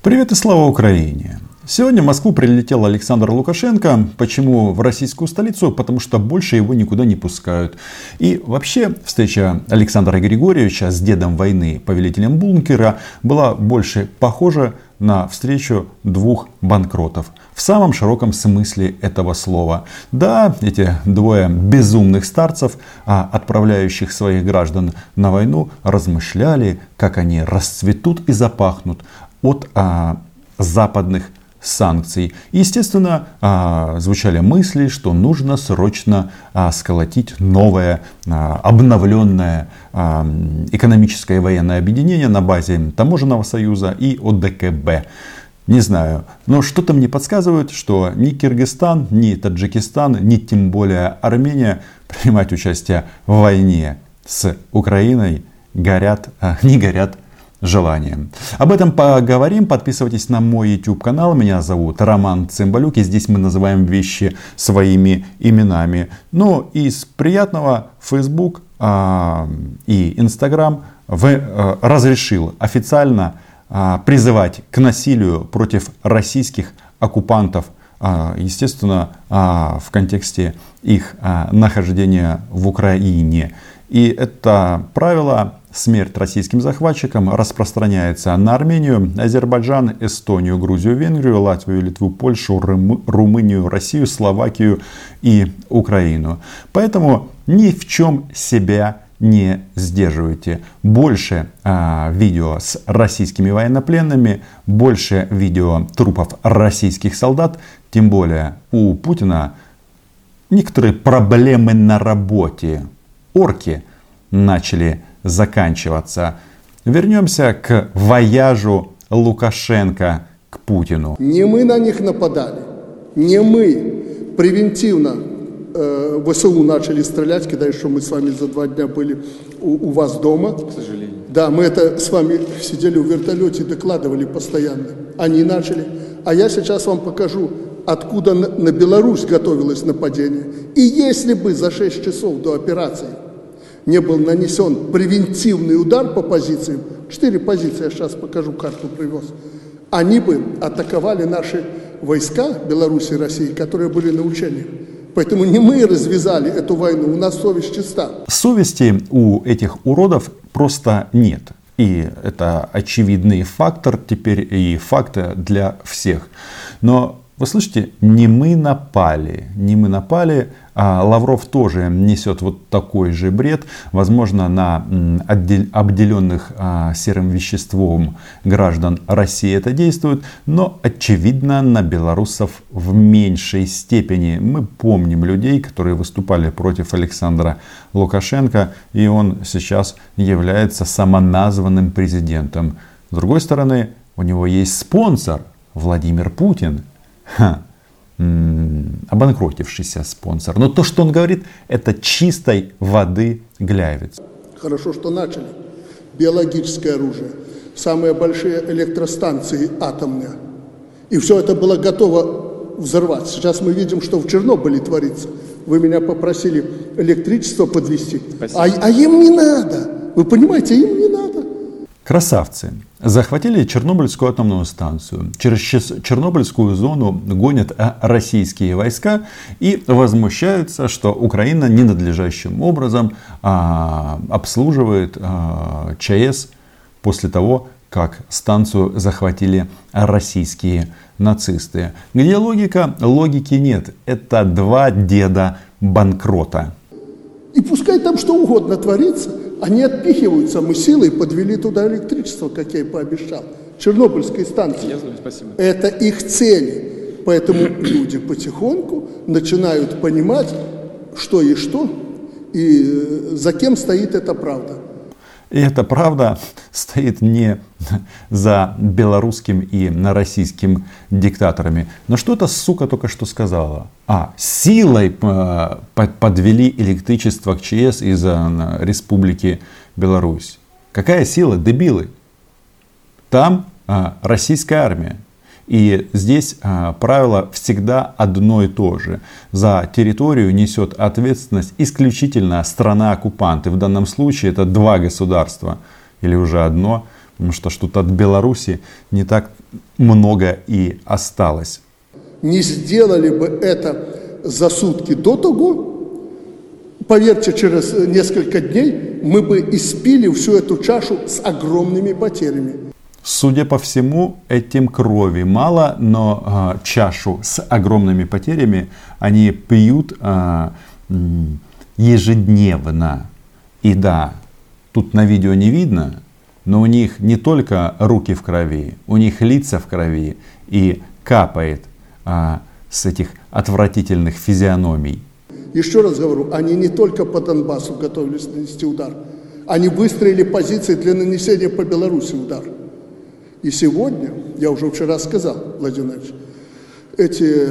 Привет и слава Украине! Сегодня в Москву прилетел Александр Лукашенко. Почему в российскую столицу? Потому что больше его никуда не пускают. И вообще встреча Александра Григорьевича с дедом войны, повелителем бункера, была больше похожа на встречу двух банкротов. В самом широком смысле этого слова. Да, эти двое безумных старцев, а, отправляющих своих граждан на войну, размышляли, как они расцветут и запахнут от а, западных санкций. естественно, а, звучали мысли, что нужно срочно а, сколотить новое, а, обновленное экономическое и военное объединение на базе Таможенного союза и ОДКБ. Не знаю, но что-то мне подсказывает, что ни Киргизстан, ни Таджикистан, ни тем более Армения принимать участие в войне с Украиной горят, не горят желанием. Об этом поговорим. Подписывайтесь на мой YouTube канал. Меня зовут Роман Цымбалюк. И здесь мы называем вещи своими именами. Ну, из приятного Facebook а, и Instagram в, а, разрешил официально а, призывать к насилию против российских оккупантов. А, естественно, в контексте их нахождения в Украине. И это правило Смерть российским захватчикам распространяется на Армению, Азербайджан, Эстонию, Грузию, Венгрию, Латвию, Литву, Польшу, Румынию, Россию, Словакию и Украину. Поэтому ни в чем себя не сдерживайте. Больше а, видео с российскими военнопленными, больше видео трупов российских солдат. Тем более у Путина некоторые проблемы на работе. Орки начали заканчиваться. Вернемся к вояжу Лукашенко к Путину. Не мы на них нападали, не мы превентивно э, ВСУ начали стрелять, когда еще мы с вами за два дня были у, у вас дома. К сожалению. Да, мы это с вами сидели в вертолете и докладывали постоянно. Они начали. А я сейчас вам покажу, откуда на, на Беларусь готовилось нападение. И если бы за 6 часов до операции не был нанесен превентивный удар по позициям, четыре позиции, я сейчас покажу, карту привез, они бы атаковали наши войска Беларуси и России, которые были на учениях. Поэтому не мы развязали эту войну, у нас совесть чиста. Совести у этих уродов просто нет. И это очевидный фактор теперь и факт для всех. Но вы слышите, не мы напали, не мы напали, а Лавров тоже несет вот такой же бред. Возможно, на обделенных а, серым веществом граждан России это действует, но очевидно на белорусов в меньшей степени. Мы помним людей, которые выступали против Александра Лукашенко, и он сейчас является самоназванным президентом. С другой стороны, у него есть спонсор Владимир Путин – ха, обанкротившийся спонсор. Но то, что он говорит, это чистой воды гляевец. Хорошо, что начали. Биологическое оружие, самые большие электростанции атомные. И все это было готово взорвать. Сейчас мы видим, что в Чернобыле творится. Вы меня попросили электричество подвести, а, а им не надо. Вы понимаете, им не надо. Красавцы. Захватили Чернобыльскую атомную станцию. Через Чернобыльскую зону гонят э, российские войска и возмущаются, что Украина ненадлежащим образом а, обслуживает а, ЧАЭС после того, как станцию захватили российские нацисты. Где логика? Логики нет. Это два деда банкрота. И пускай там что угодно творится, они отпихиваются, мы силой подвели туда электричество, как я и пообещал. Чернобыльской станции. Я знаю, спасибо. Это их цели. Поэтому люди потихоньку начинают понимать, что и что, и э, за кем стоит эта правда. И эта правда стоит не за белорусским и российским диктаторами. Но что эта сука только что сказала? А, силой э, подвели электричество к ЧС из э, Республики Беларусь. Какая сила? Дебилы. Там а, российская армия. И здесь а, правило всегда одно и то же. За территорию несет ответственность исключительно страна-оккупант. И в данном случае это два государства или уже одно. Потому что что-то от Беларуси не так много и осталось. Не сделали бы это за сутки до того, поверьте, через несколько дней мы бы испили всю эту чашу с огромными потерями. Судя по всему, этим крови мало, но э, чашу с огромными потерями они пьют э, ежедневно. И да, тут на видео не видно, но у них не только руки в крови, у них лица в крови и капает а, с этих отвратительных физиономий. Еще раз говорю, они не только по Донбассу готовились нанести удар, они выстроили позиции для нанесения по Беларуси удар. И сегодня, я уже вчера сказал, Владимир эти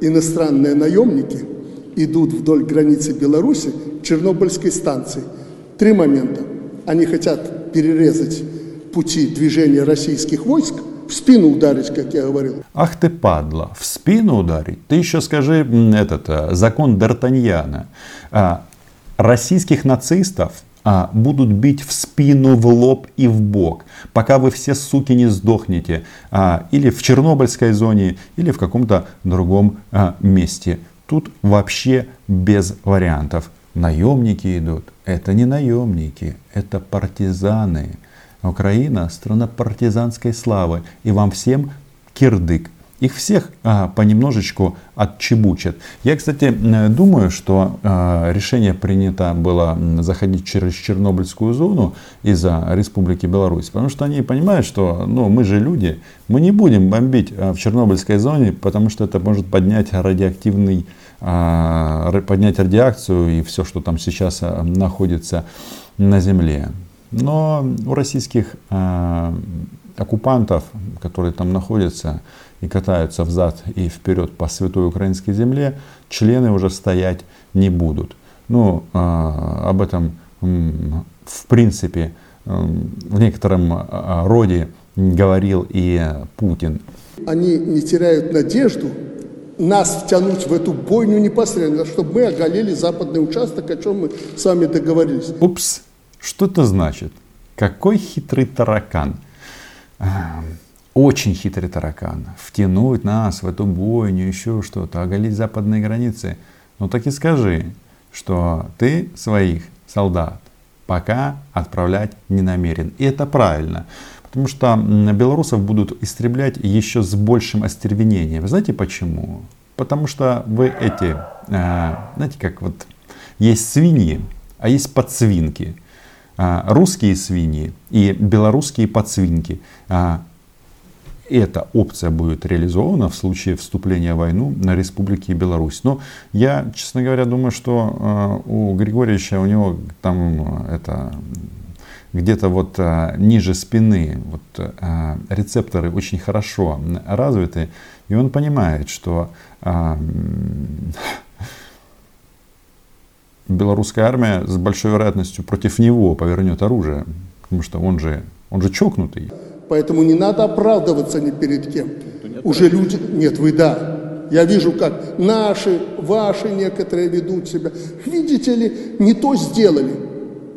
иностранные наемники идут вдоль границы Беларуси Чернобыльской станции. Три момента. Они хотят перерезать пути движения российских войск, в спину ударить, как я говорил. Ах ты падла, в спину ударить? Ты еще скажи этот э, закон Д'Артаньяна. А, российских нацистов а, будут бить в спину, в лоб и в бок, пока вы все суки не сдохнете, а, или в Чернобыльской зоне, или в каком-то другом а, месте. Тут вообще без вариантов. Наемники идут. Это не наемники, это партизаны. Украина страна партизанской славы. И вам всем кирдык. Их всех а, понемножечку отчебучат. Я, кстати, думаю, что а, решение принято было заходить через Чернобыльскую зону из-за Республики Беларусь. Потому что они понимают, что ну, мы же люди, мы не будем бомбить а, в Чернобыльской зоне, потому что это может поднять радиоактивный а, поднять радиацию и все, что там сейчас а, находится на Земле. Но у российских э, оккупантов, которые там находятся и катаются взад и вперед по святой украинской земле, члены уже стоять не будут. Ну, э, об этом в принципе в некотором э, роде говорил и Путин. Они не теряют надежду нас втянуть в эту бойню непосредственно, чтобы мы оголили западный участок, о чем мы с вами договорились. Упс. Что это значит? Какой хитрый таракан? Очень хитрый таракан. Втянуть нас в эту бойню, еще что-то, оголить западные границы. Ну так и скажи, что ты своих солдат пока отправлять не намерен. И это правильно. Потому что белорусов будут истреблять еще с большим остервенением. Знаете почему? Потому что вы эти, а, знаете, как вот есть свиньи, а есть подсвинки. А, русские свиньи и белорусские подсвинки. А, эта опция будет реализована в случае вступления в войну на Республике Беларусь. Но я, честно говоря, думаю, что а, у Григорьевича, у него там это где-то вот ниже спины вот, рецепторы очень хорошо развиты, и он понимает, что белорусская армия с большой вероятностью против него повернет оружие, потому что он же, он же чокнутый. Поэтому не надо оправдываться ни перед кем. Уже люди... Нет, вы да. Я вижу, как наши, ваши некоторые ведут себя. Видите ли, не то сделали.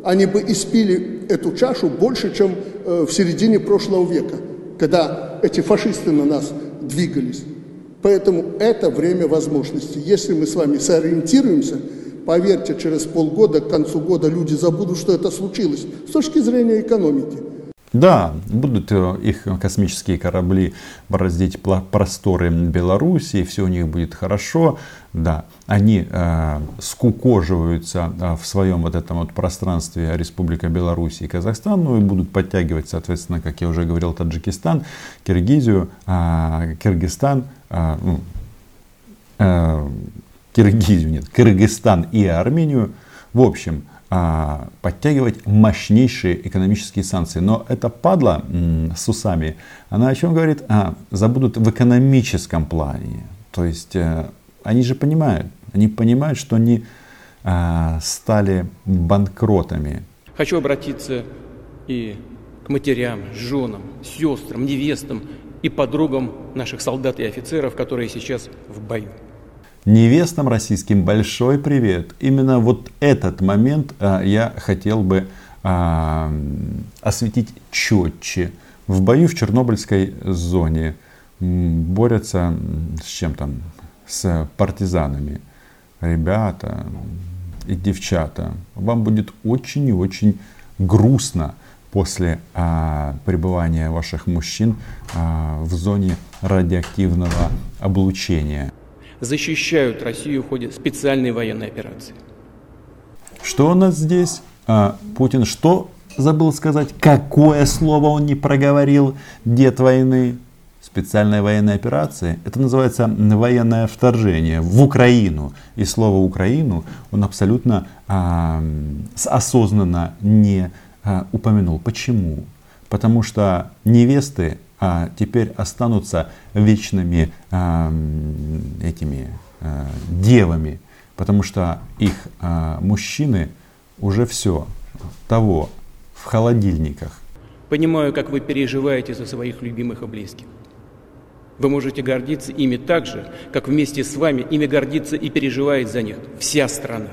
Они бы испили эту чашу больше, чем э, в середине прошлого века, когда эти фашисты на нас двигались. Поэтому это время возможностей. Если мы с вами сориентируемся, Поверьте, через полгода, к концу года люди забудут, что это случилось с точки зрения экономики. Да, будут э, их космические корабли бороздить просторы Беларуси, все у них будет хорошо. Да, они э, скукоживаются э, в своем вот этом вот пространстве Республика Беларусь и Казахстан, ну и будут подтягивать, соответственно, как я уже говорил, Таджикистан, Киргизию, э, Киргизстан, э, ну, э, Киргизию, нет, Кыргызстан и Армению. В общем, а, подтягивать мощнейшие экономические санкции. Но эта падла с усами, она о чем говорит? А, забудут в экономическом плане. То есть э, они же понимают, они понимают, что они а, стали банкротами. Хочу обратиться и к матерям, женам, сестрам, невестам и подругам наших солдат и офицеров, которые сейчас в бою. Невестам российским большой привет. Именно вот этот момент а, я хотел бы а, осветить четче. в бою в Чернобыльской зоне борются с чем там, с партизанами. Ребята и девчата, вам будет очень и очень грустно после а, пребывания ваших мужчин а, в зоне радиоактивного облучения. Защищают Россию в ходе специальной военной операции. Что у нас здесь? А, Путин что забыл сказать? Какое слово он не проговорил? Дед войны. Специальная военная операция. Это называется военное вторжение в Украину. И слово Украину он абсолютно а, осознанно не а, упомянул. Почему? Потому что невесты а, теперь останутся вечными а, этими а, девами, потому что их а, мужчины уже все того в холодильниках. Понимаю, как вы переживаете за своих любимых и близких. Вы можете гордиться ими так же, как вместе с вами ими гордится и переживает за них вся страна.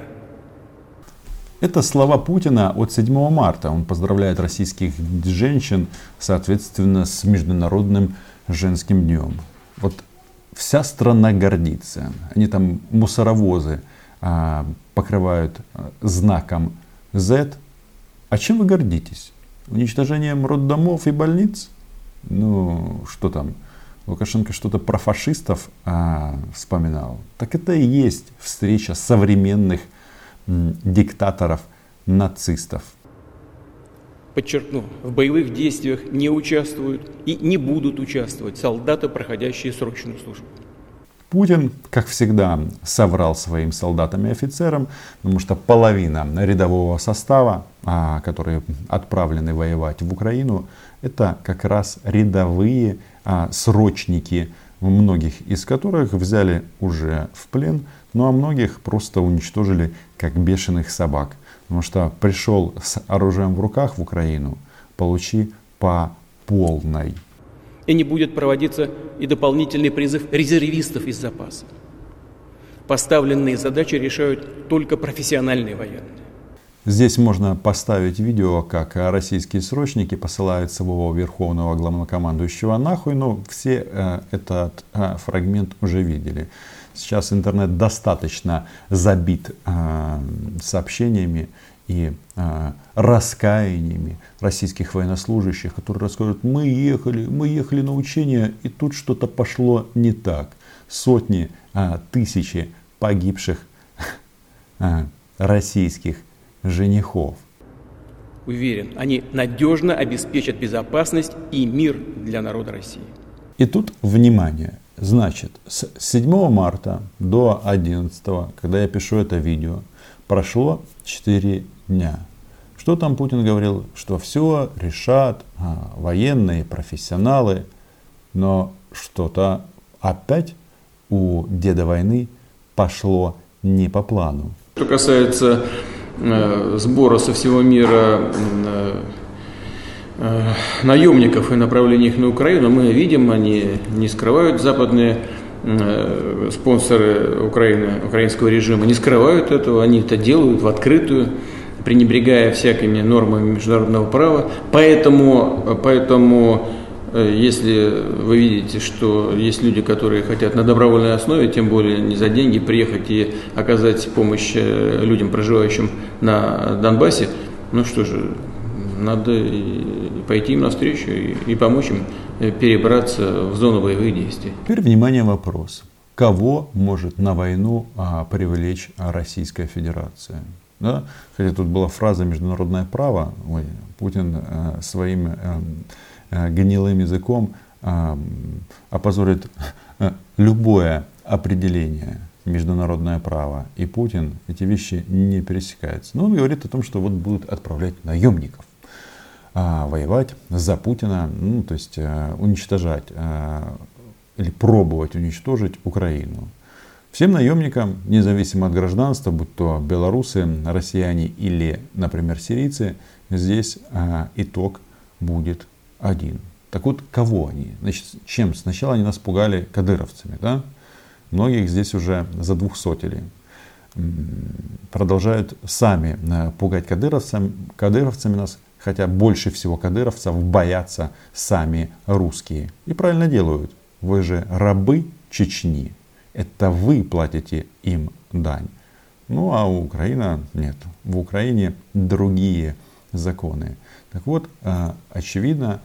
Это слова Путина от 7 марта. Он поздравляет российских женщин, соответственно, с Международным женским днем. Вот вся страна гордится. Они там мусоровозы а, покрывают а, знаком Z. А чем вы гордитесь? Уничтожением роддомов и больниц? Ну, что там? Лукашенко что-то про фашистов а, вспоминал. Так это и есть встреча современных диктаторов, нацистов. Подчеркну, в боевых действиях не участвуют и не будут участвовать солдаты, проходящие срочную службу. Путин, как всегда, соврал своим солдатам и офицерам, потому что половина рядового состава, а, которые отправлены воевать в Украину, это как раз рядовые а, срочники, многих из которых взяли уже в плен ну а многих просто уничтожили как бешеных собак. Потому что пришел с оружием в руках в Украину, получи по полной. И не будет проводиться и дополнительный призыв резервистов из запаса. Поставленные задачи решают только профессиональные военные. Здесь можно поставить видео, как российские срочники посылают своего верховного главнокомандующего нахуй, но все э, этот э, фрагмент уже видели. Сейчас интернет достаточно забит э, сообщениями и э, раскаяниями российских военнослужащих, которые расскажут, мы ехали, мы ехали на учения, и тут что-то пошло не так. Сотни, э, тысячи погибших э, российских женихов. Уверен, они надежно обеспечат безопасность и мир для народа России. И тут внимание. Значит, с 7 марта до 11, когда я пишу это видео, прошло 4 дня. Что там Путин говорил? Что все решат а, военные, профессионалы. Но что-то опять у деда войны пошло не по плану. Что касается сбора со всего мира э, Э, наемников и направления их на Украину мы видим, они не скрывают западные э, спонсоры Украины, украинского режима, не скрывают этого, они это делают в открытую, пренебрегая всякими нормами международного права. Поэтому, поэтому э, если вы видите, что есть люди, которые хотят на добровольной основе, тем более не за деньги, приехать и оказать помощь людям, проживающим на Донбассе, ну что же, надо пойти им навстречу и помочь им э, перебраться в зону боевых действий. Теперь, внимание, вопрос. Кого может на войну а, привлечь Российская Федерация? Да? Хотя тут была фраза «международное право». Ой, Путин своим а, а, гнилым языком а, опозорит а, любое определение международное право и Путин эти вещи не пересекаются. Но он говорит о том, что вот будут отправлять наемников воевать за Путина, ну, то есть уничтожать или пробовать уничтожить Украину. Всем наемникам, независимо от гражданства, будь то белорусы, россияне или, например, сирийцы, здесь итог будет один. Так вот, кого они? Значит, чем? Сначала они нас пугали кадыровцами, да? Многих здесь уже за задвухсотили. Продолжают сами пугать кадыровцами, кадыровцами нас Хотя больше всего кадыровцев боятся сами русские. И правильно делают. Вы же рабы Чечни. Это вы платите им дань. Ну а у Украины нет. В Украине другие законы. Так вот, а, очевидно,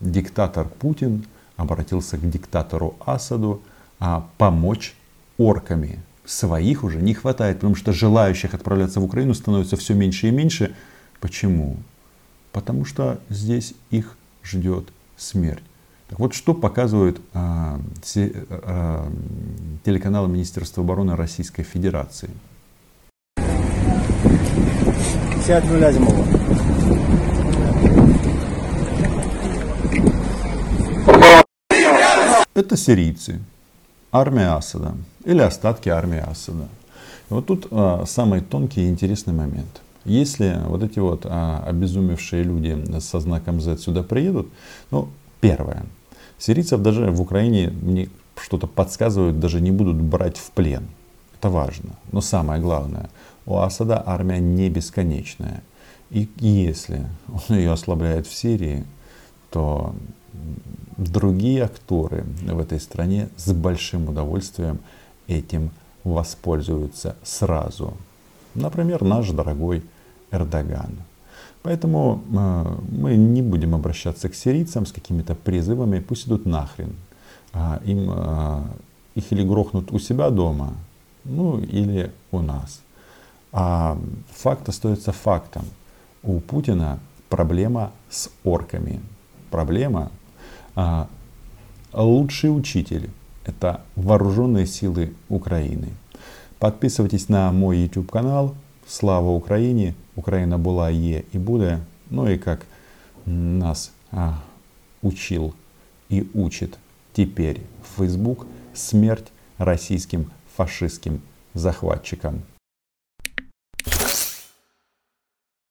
диктатор Путин обратился к диктатору Асаду а, помочь орками. Своих уже не хватает, потому что желающих отправляться в Украину становится все меньше и меньше. Почему? Потому что здесь их ждет смерть. Так вот, что показывают э, те, э, телеканалы Министерства обороны Российской Федерации? Сядь Мулязимова. Это сирийцы, армия Асада или остатки армии Асада. И вот тут а, самый тонкий и интересный момент. Если вот эти вот а, обезумевшие люди со знаком Z сюда приедут, ну, первое, сирийцев даже в Украине мне что-то подсказывают, даже не будут брать в плен. Это важно. Но самое главное, у Асада армия не бесконечная. И если он ее ослабляет в Сирии, то другие акторы в этой стране с большим удовольствием этим воспользуются сразу. Например, наш дорогой Эрдоган. Поэтому э, мы не будем обращаться к сирийцам с какими-то призывами, пусть идут нахрен. А им, э, их или грохнут у себя дома, ну или у нас. А факт остается фактом. У Путина проблема с орками. Проблема а, лучший учитель – это вооруженные силы Украины. Подписывайтесь на мой YouTube канал. Слава Украине! Украина была, е и будет. Ну и как нас а, учил и учит теперь Facebook, смерть российским фашистским захватчикам.